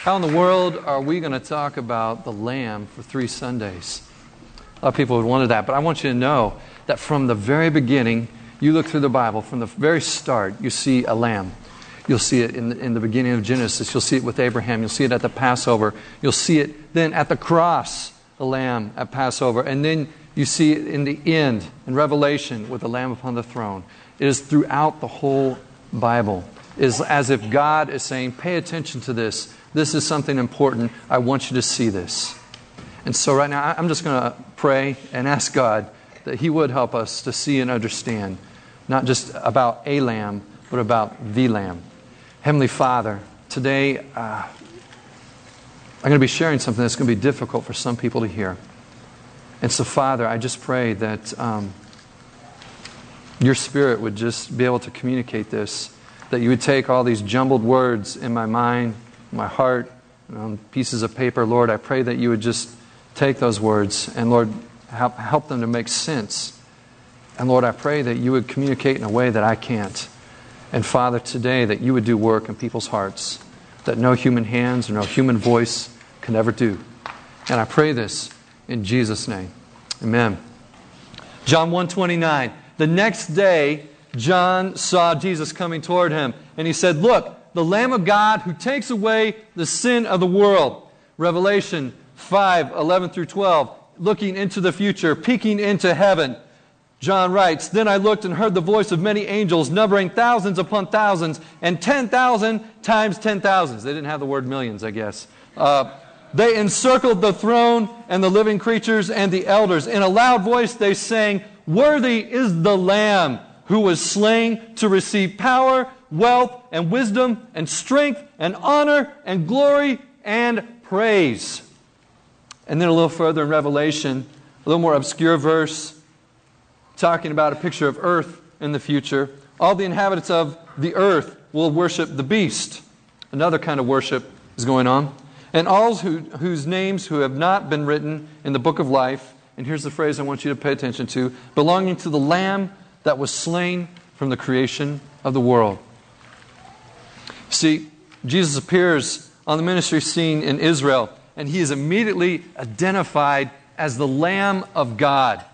How in the world are we going to talk about the Lamb for three Sundays? A lot of people would wonder that, but I want you to know that from the very beginning, you look through the Bible, from the very start, you see a lamb. You'll see it in the, in the beginning of Genesis. You'll see it with Abraham. You'll see it at the Passover. You'll see it then at the cross, the lamb at Passover. And then you see it in the end, in Revelation, with the lamb upon the throne. It is throughout the whole Bible. It is as if God is saying, pay attention to this. This is something important. I want you to see this. And so, right now, I'm just going to pray and ask God that He would help us to see and understand, not just about a lamb, but about the lamb. Heavenly Father, today uh, I'm going to be sharing something that's going to be difficult for some people to hear. And so, Father, I just pray that um, your Spirit would just be able to communicate this, that you would take all these jumbled words in my mind, my heart, on pieces of paper. Lord, I pray that you would just take those words and, Lord, help, help them to make sense. And Lord, I pray that you would communicate in a way that I can't. And Father, today that you would do work in people's hearts that no human hands or no human voice can ever do. And I pray this in Jesus' name. Amen. John 129. The next day, John saw Jesus coming toward him, and he said, Look, the Lamb of God who takes away the sin of the world. Revelation 5 11 through 12. Looking into the future, peeking into heaven. John writes, Then I looked and heard the voice of many angels, numbering thousands upon thousands, and 10,000 times 10,000s. They didn't have the word millions, I guess. Uh, they encircled the throne and the living creatures and the elders. In a loud voice they sang, Worthy is the Lamb who was slain to receive power, wealth, and wisdom, and strength, and honor, and glory, and praise. And then a little further in Revelation, a little more obscure verse talking about a picture of earth in the future. All the inhabitants of the earth will worship the beast. Another kind of worship is going on. And all who, whose names who have not been written in the book of life, and here's the phrase I want you to pay attention to belonging to the Lamb that was slain from the creation of the world. See, Jesus appears on the ministry scene in Israel, and he is immediately identified as the Lamb of God.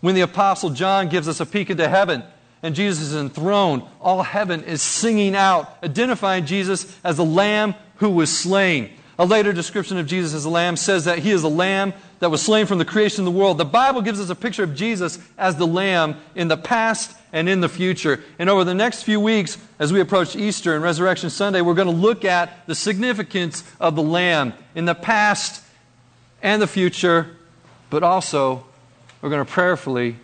When the Apostle John gives us a peek into heaven and Jesus is enthroned, all heaven is singing out, identifying Jesus as the Lamb who was slain. A later description of Jesus as a lamb says that he is a lamb that was slain from the creation of the world. The Bible gives us a picture of Jesus as the lamb in the past and in the future. And over the next few weeks, as we approach Easter and Resurrection Sunday, we're going to look at the significance of the lamb in the past and the future, but also we're going to prayerfully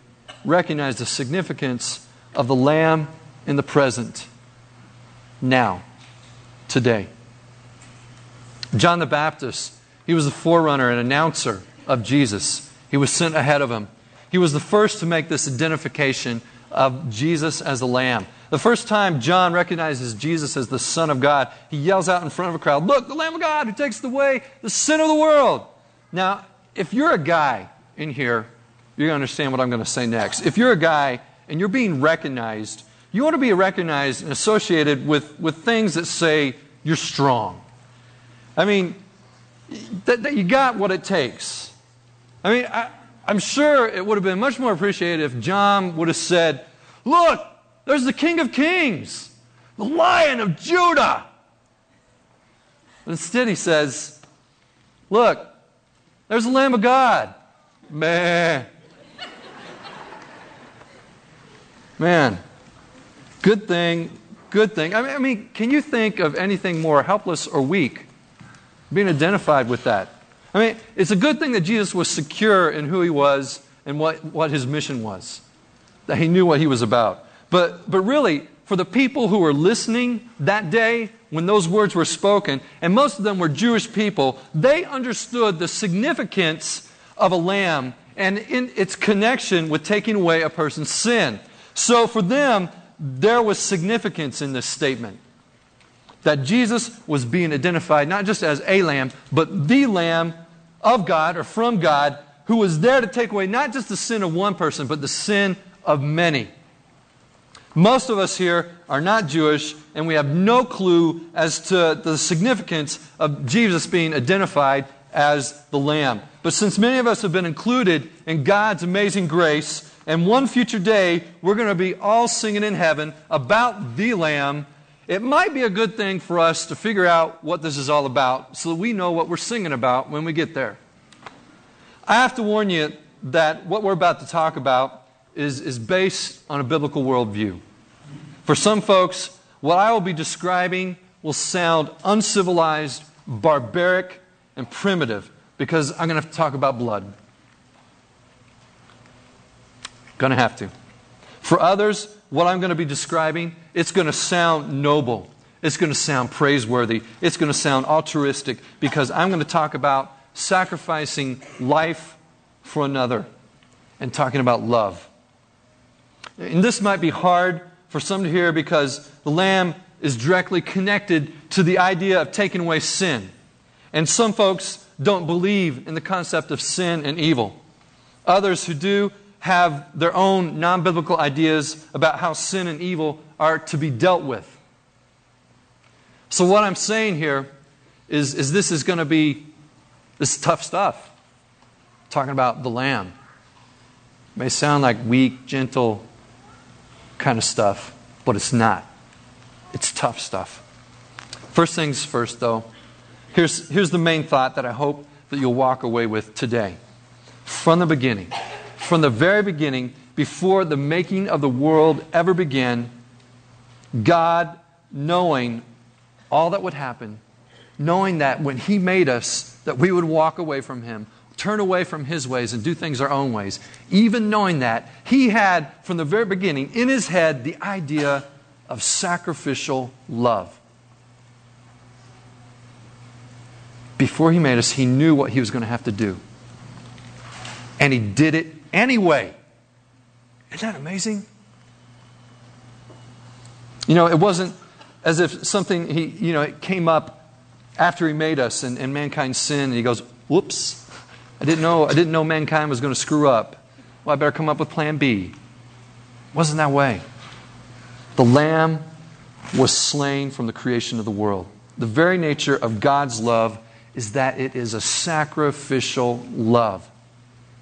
recognize the significance of the Lamb in the present, now, today. John the Baptist, he was the forerunner and announcer of Jesus. He was sent ahead of him. He was the first to make this identification of Jesus as the Lamb. The first time John recognizes Jesus as the Son of God, he yells out in front of a crowd, Look, the Lamb of God who takes away the sin of the world. Now, if you're a guy in here you're going to understand what I'm going to say next. If you're a guy and you're being recognized, you want to be recognized and associated with, with things that say you're strong. I mean, that, that you got what it takes. I mean, I, I'm sure it would have been much more appreciated if John would have said, Look, there's the King of Kings, the Lion of Judah. But instead, he says, Look, there's the Lamb of God. Man. Man, good thing, good thing. I mean, I mean, can you think of anything more helpless or weak being identified with that? I mean, it's a good thing that Jesus was secure in who he was and what, what his mission was, that he knew what he was about. But, but really, for the people who were listening that day when those words were spoken, and most of them were Jewish people, they understood the significance of a lamb and in its connection with taking away a person's sin. So for them, there was significance in this statement that Jesus was being identified not just as a lamb, but the lamb of God or from God who was there to take away not just the sin of one person, but the sin of many. Most of us here are not Jewish, and we have no clue as to the significance of Jesus being identified as the Lamb. But since many of us have been included in God's amazing grace, and one future day we're going to be all singing in heaven about the Lamb, it might be a good thing for us to figure out what this is all about so that we know what we're singing about when we get there. I have to warn you that what we're about to talk about is, is based on a biblical worldview. For some folks, what I will be describing will sound uncivilized, barbaric, and primitive because I'm going to have to talk about blood. Going to have to. For others, what I'm going to be describing, it's going to sound noble. It's going to sound praiseworthy. It's going to sound altruistic because I'm going to talk about sacrificing life for another and talking about love. And this might be hard for some to hear because the lamb is directly connected to the idea of taking away sin. And some folks don't believe in the concept of sin and evil. Others who do have their own non biblical ideas about how sin and evil are to be dealt with. So, what I'm saying here is, is this is going to be this tough stuff. Talking about the lamb. It may sound like weak, gentle, kind of stuff, but it's not. It's tough stuff. First things first, though, here's, here's the main thought that I hope that you'll walk away with today. From the beginning, from the very beginning, before the making of the world ever began, God, knowing all that would happen, knowing that when He made us, that we would walk away from Him, turn away from his ways and do things our own ways. Even knowing that, he had from the very beginning in his head the idea of sacrificial love. Before he made us, he knew what he was going to have to do. And he did it anyway. Isn't that amazing? You know, it wasn't as if something he, you know, it came up after he made us and, and mankind sinned, and he goes, whoops, I didn't know, I didn't know mankind was going to screw up. Well, I better come up with plan B. It wasn't that way. The Lamb was slain from the creation of the world. The very nature of God's love is that it is a sacrificial love.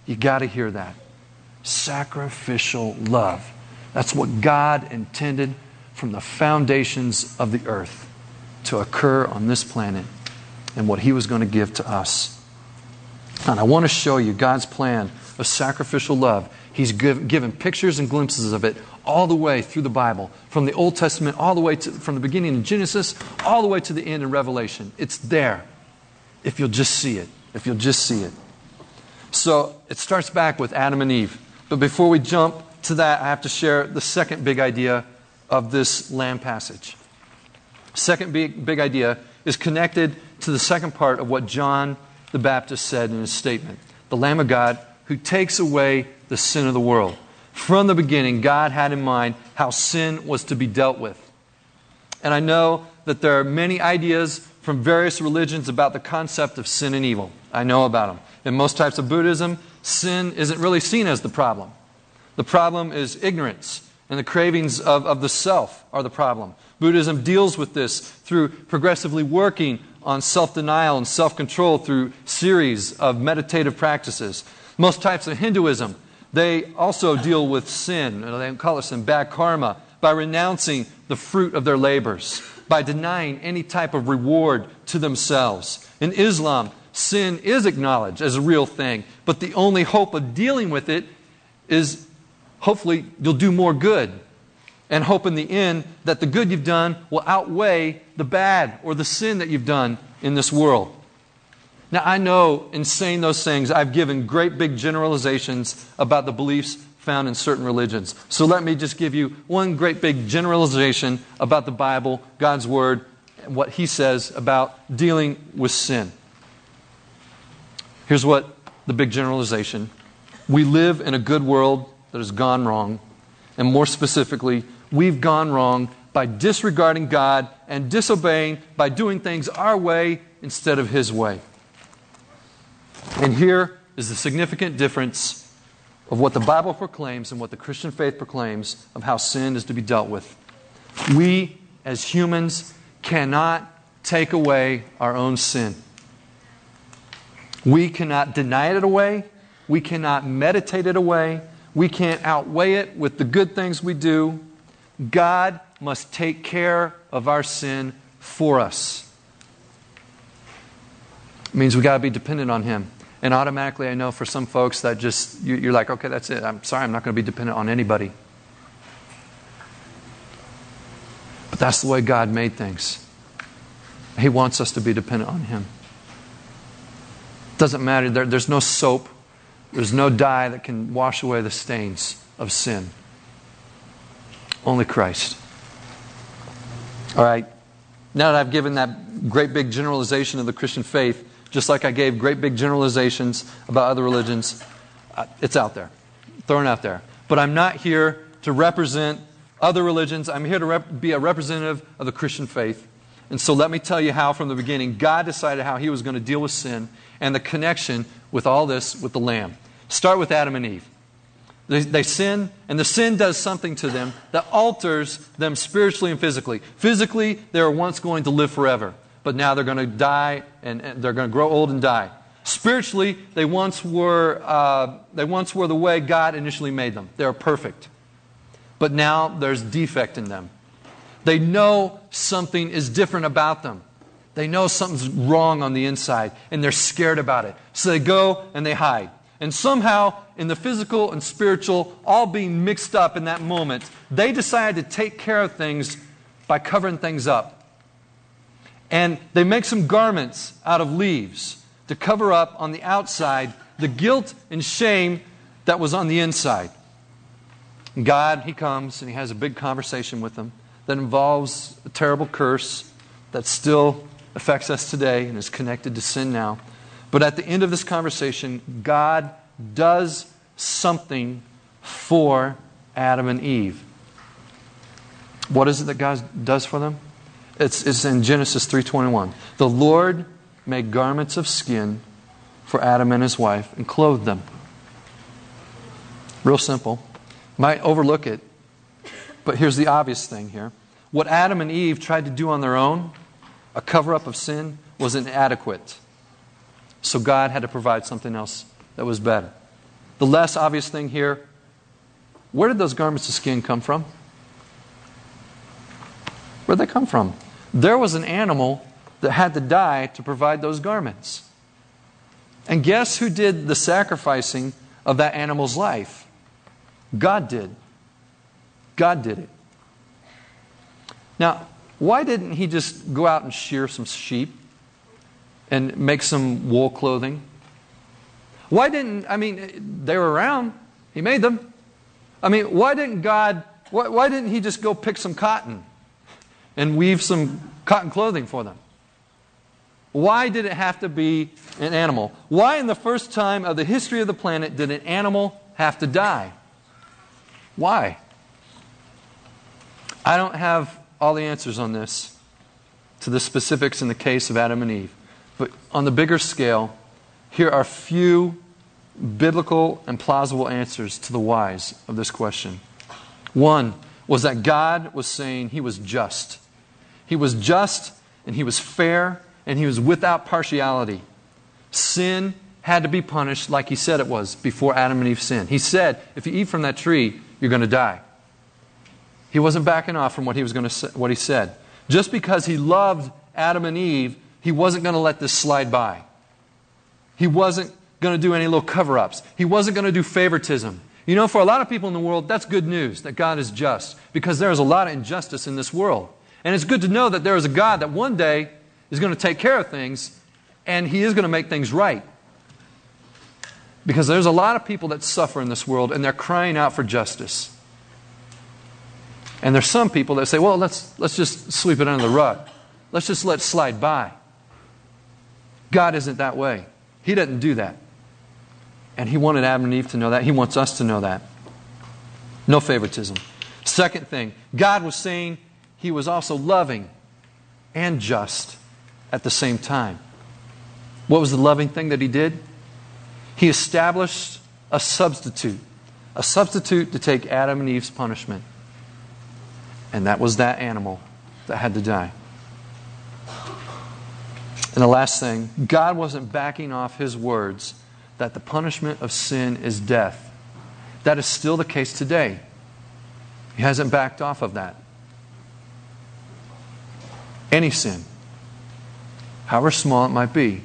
You got to hear that. Sacrificial love. That's what God intended from the foundations of the earth to occur on this planet and what He was going to give to us. And I want to show you God's plan of sacrificial love. He's give, given pictures and glimpses of it all the way through the Bible, from the Old Testament, all the way to, from the beginning in Genesis, all the way to the end in Revelation. It's there if you'll just see it. If you'll just see it. So it starts back with Adam and Eve. But before we jump to that, I have to share the second big idea of this lamb passage. Second big, big idea is connected to the second part of what John the Baptist said in his statement the Lamb of God who takes away the sin of the world. From the beginning, God had in mind how sin was to be dealt with. And I know that there are many ideas from various religions about the concept of sin and evil. I know about them. In most types of Buddhism, sin isn't really seen as the problem. The problem is ignorance, and the cravings of, of the self are the problem. Buddhism deals with this through progressively working on self denial and self control through series of meditative practices. Most types of Hinduism, they also deal with sin, they call it sin, bad karma, by renouncing the fruit of their labors, by denying any type of reward to themselves. In Islam, sin is acknowledged as a real thing, but the only hope of dealing with it is hopefully you'll do more good and hope in the end that the good you've done will outweigh the bad or the sin that you've done in this world. Now, I know in saying those things, I've given great big generalizations about the beliefs found in certain religions. So let me just give you one great big generalization about the Bible, God's Word, and what He says about dealing with sin. Here's what the big generalization we live in a good world that has gone wrong, and more specifically, we've gone wrong by disregarding God and disobeying by doing things our way instead of His way. And here is the significant difference of what the Bible proclaims and what the Christian faith proclaims of how sin is to be dealt with. We, as humans, cannot take away our own sin. We cannot deny it away. We cannot meditate it away. We can't outweigh it with the good things we do. God must take care of our sin for us. It means we got to be dependent on Him. And automatically, I know for some folks that just, you're like, okay, that's it. I'm sorry, I'm not going to be dependent on anybody. But that's the way God made things. He wants us to be dependent on Him. Doesn't matter. There, there's no soap, there's no dye that can wash away the stains of sin. Only Christ. All right. Now that I've given that great big generalization of the Christian faith, just like I gave great big generalizations about other religions, uh, it's out there, thrown out there. But I'm not here to represent other religions. I'm here to rep- be a representative of the Christian faith. And so let me tell you how, from the beginning, God decided how He was going to deal with sin and the connection with all this with the Lamb. Start with Adam and Eve. They, they, sin, and the sin does something to them that alters them spiritually and physically. Physically, they were once going to live forever, but now they're going to die and, and they're going to grow old and die. Spiritually, they once were uh, they once were the way God initially made them. They are perfect, but now there's defect in them. They know something is different about them. They know something's wrong on the inside, and they're scared about it. So they go and they hide. And somehow, in the physical and spiritual, all being mixed up in that moment, they decide to take care of things by covering things up. And they make some garments out of leaves to cover up on the outside the guilt and shame that was on the inside. God, He comes and He has a big conversation with them that involves a terrible curse that still affects us today and is connected to sin now. But at the end of this conversation, God does something for Adam and Eve. What is it that God does for them? It's, it's in Genesis 3:21. The Lord made garments of skin for Adam and his wife and clothed them. Real simple. Might overlook it, but here's the obvious thing here. What Adam and Eve tried to do on their own, a cover up of sin, was inadequate. So God had to provide something else that was better. The less obvious thing here where did those garments of skin come from? Where'd they come from? There was an animal that had to die to provide those garments. And guess who did the sacrificing of that animal's life? God did. God did it. Now, why didn't he just go out and shear some sheep and make some wool clothing? Why didn't, I mean, they were around. He made them. I mean, why didn't God, why, why didn't he just go pick some cotton and weave some cotton clothing for them? Why did it have to be an animal? Why, in the first time of the history of the planet, did an animal have to die? Why? I don't have all the answers on this to the specifics in the case of Adam and Eve. But on the bigger scale, here are few biblical and plausible answers to the whys of this question. One was that God was saying he was just. He was just and he was fair and he was without partiality. Sin had to be punished like he said it was before Adam and Eve sinned. He said, if you eat from that tree, you're going to die. He wasn't backing off from what he was going to what he said. Just because he loved Adam and Eve, he wasn't going to let this slide by. He wasn't going to do any little cover-ups. He wasn't going to do favoritism. You know, for a lot of people in the world, that's good news that God is just because there is a lot of injustice in this world. And it's good to know that there is a God that one day is going to take care of things and he is going to make things right. Because there's a lot of people that suffer in this world and they're crying out for justice. And there's some people that say, well, let's, let's just sweep it under the rug. Let's just let it slide by. God isn't that way. He doesn't do that. And He wanted Adam and Eve to know that. He wants us to know that. No favoritism. Second thing, God was saying He was also loving and just at the same time. What was the loving thing that He did? He established a substitute a substitute to take Adam and Eve's punishment. And that was that animal that had to die. And the last thing, God wasn't backing off his words that the punishment of sin is death. That is still the case today. He hasn't backed off of that. Any sin, however small it might be,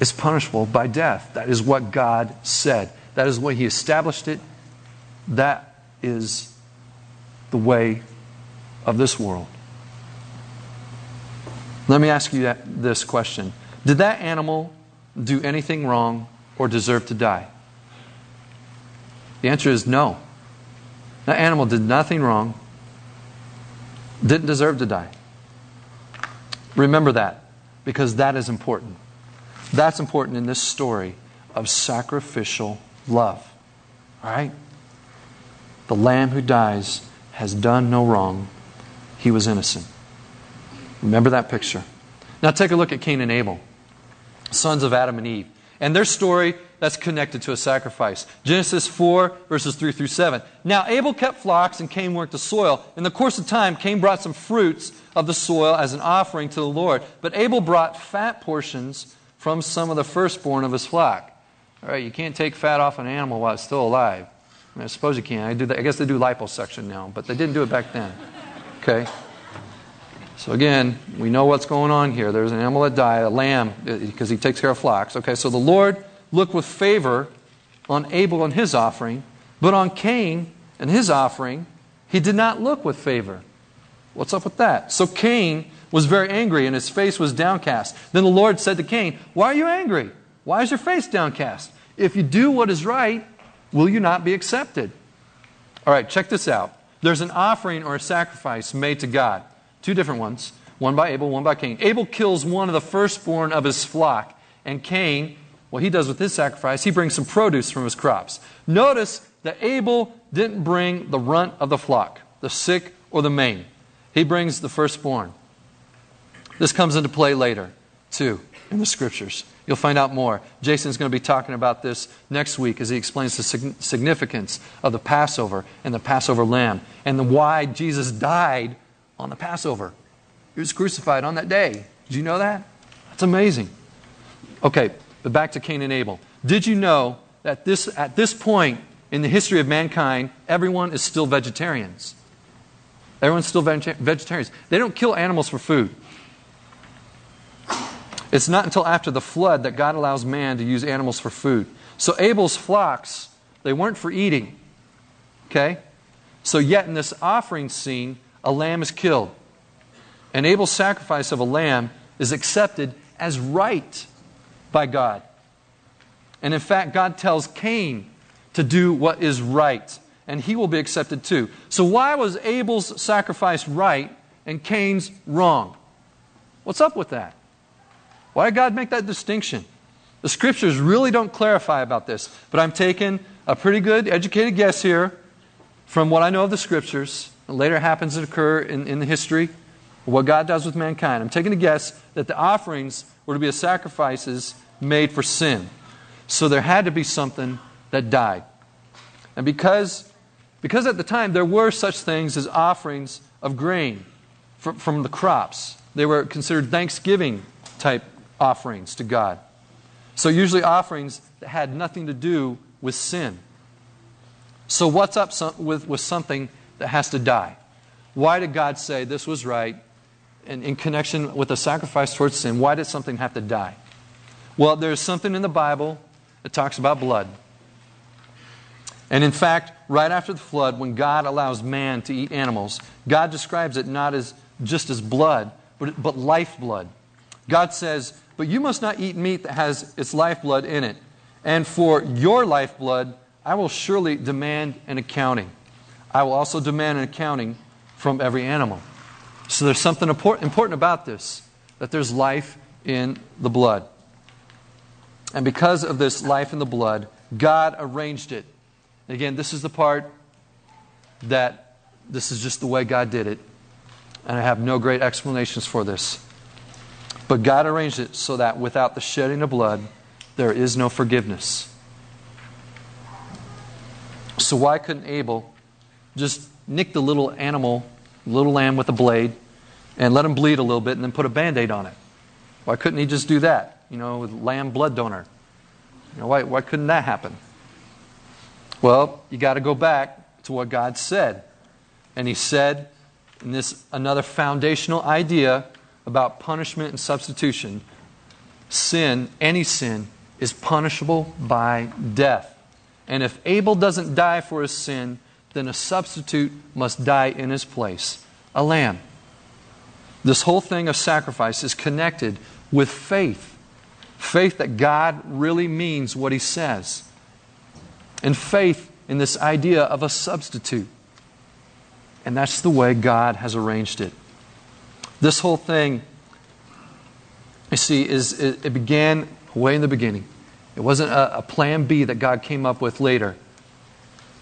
is punishable by death. That is what God said. That is the way He established it. That is the way of this world. Let me ask you that, this question Did that animal do anything wrong or deserve to die? The answer is no. That animal did nothing wrong, didn't deserve to die. Remember that, because that is important. That's important in this story of sacrificial love. All right? The lamb who dies has done no wrong, he was innocent. Remember that picture. Now take a look at Cain and Abel, sons of Adam and Eve, and their story that's connected to a sacrifice. Genesis 4, verses 3 through 7. Now Abel kept flocks and Cain worked the soil. In the course of time, Cain brought some fruits of the soil as an offering to the Lord. But Abel brought fat portions from some of the firstborn of his flock. All right, you can't take fat off an animal while it's still alive. I, mean, I suppose you can. I, do that. I guess they do liposuction now, but they didn't do it back then. Okay? So again, we know what's going on here. There's an died, a lamb, uh, because he takes care of flocks. Okay, so the Lord looked with favor on Abel and his offering, but on Cain and his offering, he did not look with favor. What's up with that? So Cain was very angry and his face was downcast. Then the Lord said to Cain, Why are you angry? Why is your face downcast? If you do what is right, will you not be accepted? All right, check this out. There's an offering or a sacrifice made to God. Two different ones. One by Abel, one by Cain. Abel kills one of the firstborn of his flock. And Cain, what he does with his sacrifice, he brings some produce from his crops. Notice that Abel didn't bring the runt of the flock, the sick or the main. He brings the firstborn. This comes into play later, too, in the scriptures. You'll find out more. Jason's going to be talking about this next week as he explains the significance of the Passover and the Passover lamb and the why Jesus died on the Passover. He was crucified on that day. Did you know that? That's amazing. Okay, but back to Cain and Abel. Did you know that this, at this point in the history of mankind, everyone is still vegetarians? Everyone's still vegetarians. They don't kill animals for food. It's not until after the flood that God allows man to use animals for food. So Abel's flocks, they weren't for eating. Okay? So yet in this offering scene, a lamb is killed. And Abel's sacrifice of a lamb is accepted as right by God. And in fact, God tells Cain to do what is right, and he will be accepted too. So, why was Abel's sacrifice right and Cain's wrong? What's up with that? Why did God make that distinction? The scriptures really don't clarify about this, but I'm taking a pretty good educated guess here from what I know of the scriptures later happens to occur in, in the history what God does with mankind. I'm taking a guess that the offerings were to be sacrifices made for sin. So there had to be something that died. And because, because at the time there were such things as offerings of grain from, from the crops, they were considered Thanksgiving type offerings to God. So usually offerings that had nothing to do with sin. So what's up with, with something that has to die. Why did God say this was right? And in connection with the sacrifice towards sin, why did something have to die? Well, there's something in the Bible that talks about blood. And in fact, right after the flood, when God allows man to eat animals, God describes it not as just as blood, but, but lifeblood. God says, But you must not eat meat that has its lifeblood in it. And for your lifeblood, I will surely demand an accounting. I will also demand an accounting from every animal. So there's something important about this that there's life in the blood. And because of this life in the blood, God arranged it. Again, this is the part that this is just the way God did it. And I have no great explanations for this. But God arranged it so that without the shedding of blood, there is no forgiveness. So why couldn't Abel just nick the little animal, little lamb with a blade, and let him bleed a little bit and then put a band aid on it? Why couldn't he just do that? You know, with lamb blood donor. You know, why, why couldn't that happen? Well, you got to go back to what God said. And He said, in this another foundational idea about punishment and substitution, sin, any sin, is punishable by death. And if Abel doesn't die for his sin, then a substitute must die in his place a lamb. This whole thing of sacrifice is connected with faith. Faith that God really means what he says. And faith in this idea of a substitute. And that's the way God has arranged it. This whole thing, you see, is it, it began way in the beginning. It wasn't a, a plan B that God came up with later.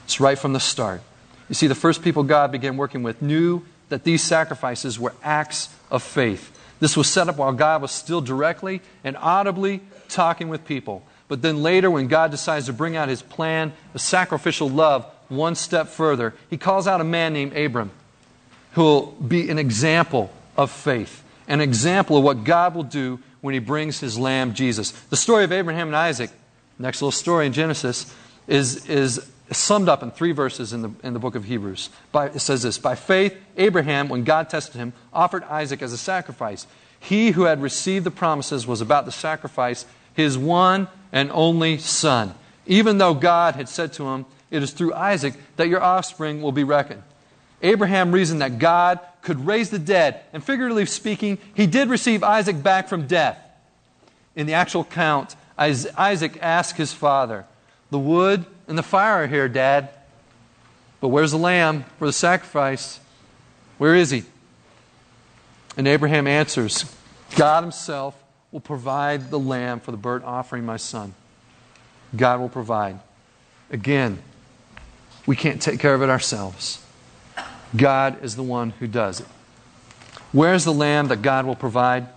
It's right from the start. You see, the first people God began working with knew that these sacrifices were acts of faith. This was set up while God was still directly and audibly talking with people. But then later, when God decides to bring out his plan of sacrificial love one step further, he calls out a man named Abram who will be an example of faith, an example of what God will do when he brings his lamb, Jesus. The story of Abraham and Isaac, next little story in Genesis, is, is summed up in three verses in the, in the book of Hebrews. By, it says this By faith, Abraham, when God tested him, offered Isaac as a sacrifice. He who had received the promises was about to sacrifice his one and only son, even though God had said to him, It is through Isaac that your offspring will be reckoned. Abraham reasoned that God could raise the dead, and figuratively speaking, he did receive Isaac back from death. In the actual count, Isaac asked his father, The wood and the fire are here, Dad. But where's the lamb for the sacrifice? Where is he? And Abraham answers, God himself will provide the lamb for the burnt offering, my son. God will provide. Again, we can't take care of it ourselves. God is the one who does it. Where's the lamb that God will provide?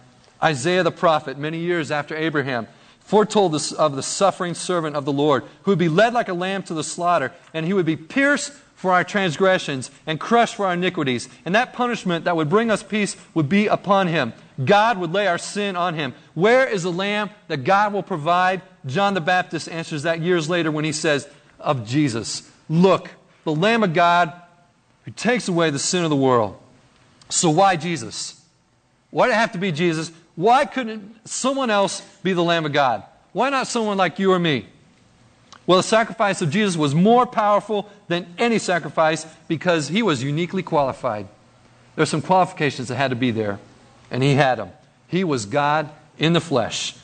Isaiah the prophet, many years after Abraham, foretold this, of the suffering servant of the Lord, who would be led like a lamb to the slaughter, and he would be pierced for our transgressions and crushed for our iniquities. And that punishment that would bring us peace would be upon him. God would lay our sin on him. Where is the lamb that God will provide? John the Baptist answers that years later when he says of Jesus, Look, the Lamb of God who takes away the sin of the world. So why Jesus? Why did it have to be Jesus? Why couldn't someone else be the Lamb of God? Why not someone like you or me? Well, the sacrifice of Jesus was more powerful than any sacrifice because he was uniquely qualified. There are some qualifications that had to be there, and he had them. He was God in the flesh.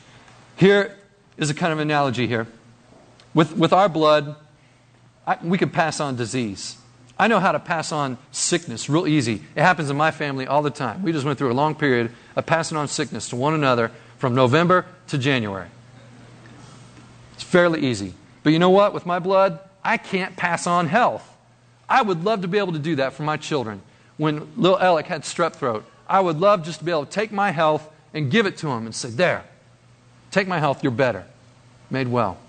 Here is a kind of analogy here. With, with our blood, I, we could pass on disease. I know how to pass on sickness real easy. It happens in my family all the time. We just went through a long period of passing on sickness to one another from November to January. It's fairly easy. But you know what? With my blood, I can't pass on health. I would love to be able to do that for my children. When little Alec had strep throat, I would love just to be able to take my health and give it to him and say, There, take my health, you're better. Made well.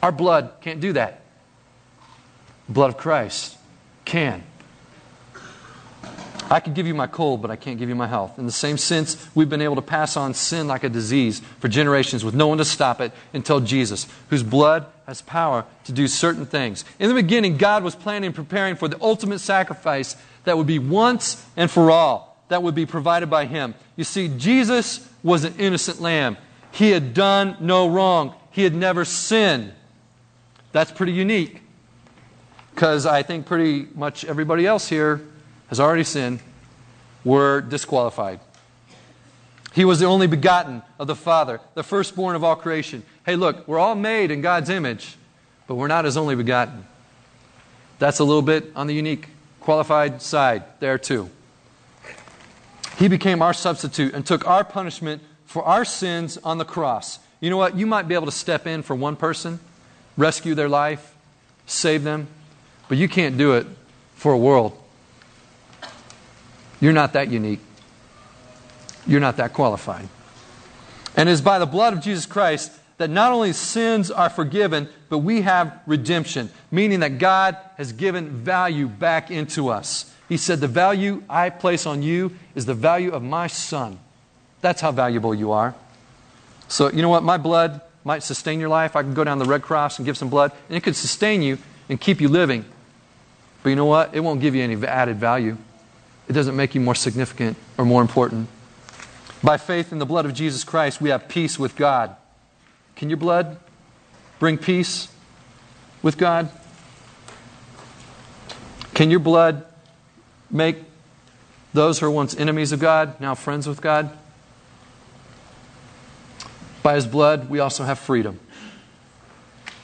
Our blood can't do that. The blood of Christ can. I can give you my cold, but I can't give you my health. In the same sense, we've been able to pass on sin like a disease for generations with no one to stop it until Jesus, whose blood has power to do certain things. In the beginning, God was planning and preparing for the ultimate sacrifice that would be once and for all, that would be provided by Him. You see, Jesus was an innocent lamb. He had done no wrong, He had never sinned. That's pretty unique because I think pretty much everybody else here has already sinned, were disqualified. He was the only begotten of the Father, the firstborn of all creation. Hey, look, we're all made in God's image, but we're not his only begotten. That's a little bit on the unique, qualified side there, too. He became our substitute and took our punishment for our sins on the cross. You know what? You might be able to step in for one person, rescue their life, save them, but you can't do it for a world. You're not that unique. You're not that qualified. And it is by the blood of Jesus Christ that not only sins are forgiven, but we have redemption, meaning that God has given value back into us. He said, The value I place on you is the value of my son. That's how valuable you are. So, you know what? My blood might sustain your life. I can go down the Red Cross and give some blood, and it could sustain you and keep you living. But you know what? It won't give you any added value. It doesn't make you more significant or more important. By faith in the blood of Jesus Christ, we have peace with God. Can your blood bring peace with God? Can your blood make those who were once enemies of God now friends with God? By his blood, we also have freedom.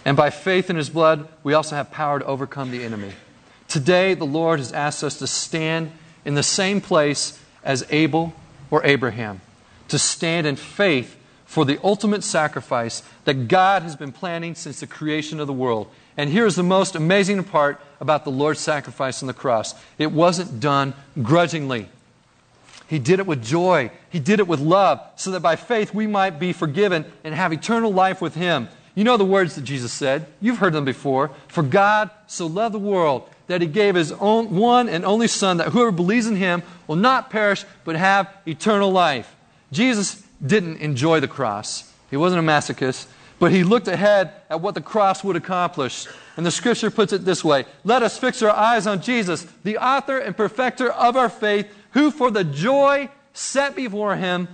And by faith in his blood, we also have power to overcome the enemy. Today, the Lord has asked us to stand in the same place as Abel or Abraham, to stand in faith for the ultimate sacrifice that God has been planning since the creation of the world. And here's the most amazing part about the Lord's sacrifice on the cross it wasn't done grudgingly. He did it with joy. He did it with love, so that by faith we might be forgiven and have eternal life with Him. You know the words that Jesus said. You've heard them before. For God so loved the world that He gave His own, one and only Son, that whoever believes in Him will not perish, but have eternal life. Jesus didn't enjoy the cross, He wasn't a masochist, but He looked ahead at what the cross would accomplish. And the scripture puts it this way Let us fix our eyes on Jesus, the author and perfecter of our faith who for the joy set before him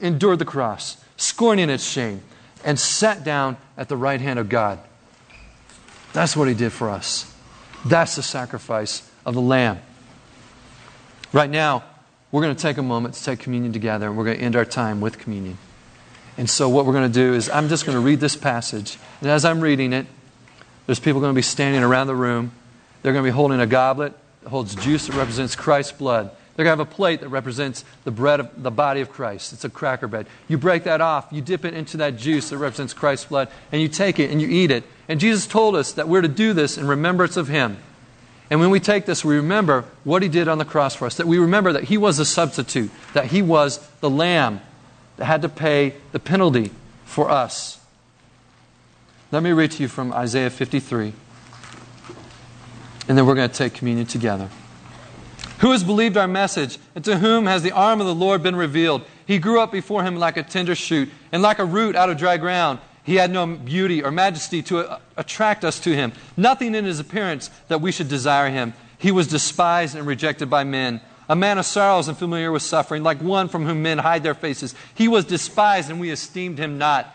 endured the cross, scorning its shame, and sat down at the right hand of God. That's what he did for us. That's the sacrifice of the Lamb. Right now, we're going to take a moment to take communion together, and we're going to end our time with communion. And so, what we're going to do is, I'm just going to read this passage. And as I'm reading it, there's people going to be standing around the room. They're going to be holding a goblet that holds juice that represents Christ's blood. They're going to have a plate that represents the bread of the body of Christ. It's a cracker bread. You break that off, you dip it into that juice that represents Christ's blood, and you take it and you eat it. And Jesus told us that we're to do this in remembrance of Him. And when we take this, we remember what He did on the cross for us, that we remember that He was a substitute, that He was the Lamb that had to pay the penalty for us. Let me read to you from Isaiah 53 and then we're going to take communion together. Who has believed our message, and to whom has the arm of the Lord been revealed? He grew up before him like a tender shoot, and like a root out of dry ground. He had no beauty or majesty to uh, attract us to him, nothing in his appearance that we should desire him. He was despised and rejected by men, a man of sorrows and familiar with suffering, like one from whom men hide their faces. He was despised, and we esteemed him not.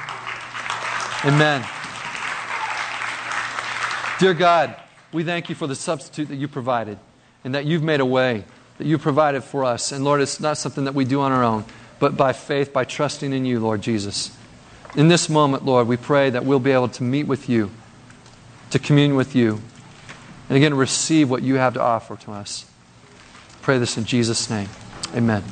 Amen. Dear God, we thank you for the substitute that you provided and that you've made a way, that you provided for us. And Lord, it's not something that we do on our own, but by faith, by trusting in you, Lord Jesus. In this moment, Lord, we pray that we'll be able to meet with you, to commune with you, and again, receive what you have to offer to us. Pray this in Jesus' name. Amen.